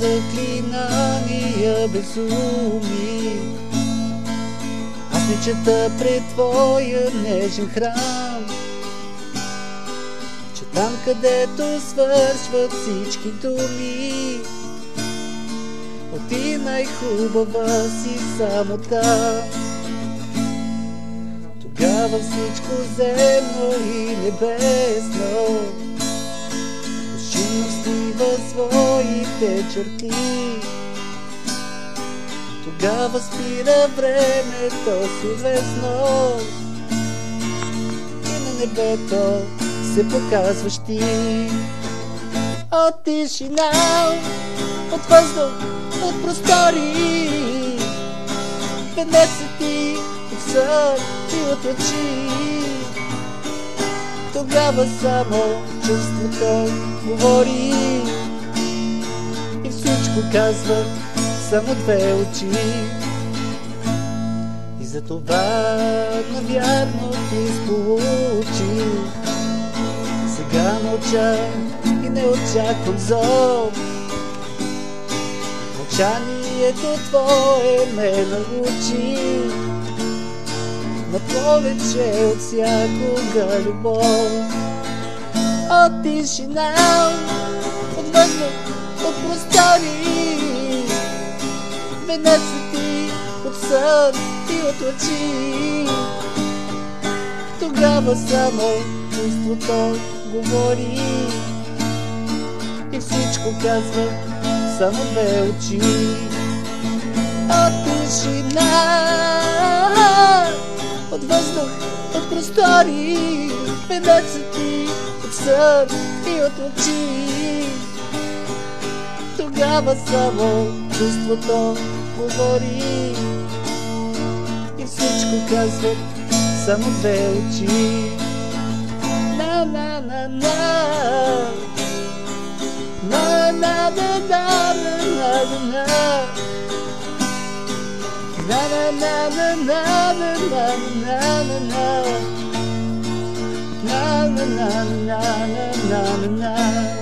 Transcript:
заклинания безуми. Аз не чета пред твоя нежен храм, че там където свършват всички думи, ти най-хубава си само там. Тогава всичко земно и небесно черти Тогава спира времето съвестно И на небето се показваш ти. От тишина, от въздух, от простори. Венеца ти от сън и от очи. Тогава само чувството говори всичко казва само две очи. И за това навярно ти сполучи Сега мълча и не очаквам зов Мълчанието твое ме научи. На повече от всякога любов. От тишина, от въздух, от простори Венеца ти от сън и от очи. Тогава само чувството говори. И всичко казва само две очи. От тишина От въздух, от простори Венеца ти от сън и от очи Тогава само чувството говори И всичко казват само две очи На на на на na na na na na na na Na na na na na na na na Na na na na na